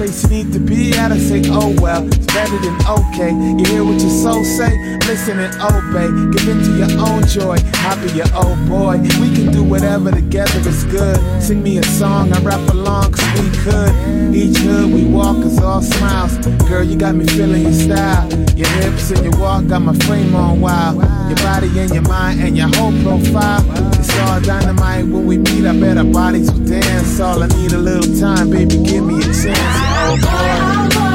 place you need to be at, I say, oh well, better than okay. You hear what your soul say? Listen and obey. Give in to your own joy. Be your old boy. We can do whatever together, it's good. Sing me a song, I rap along, cause we could. Each hood we walk is all smiles. Girl, you got me feeling your style. Your hips and your walk got my frame on wild. Your body and your mind and your whole profile. It's all dynamite when we meet. I bet our bodies will dance. All I need a little time, baby. Give me a chance. Oh boy.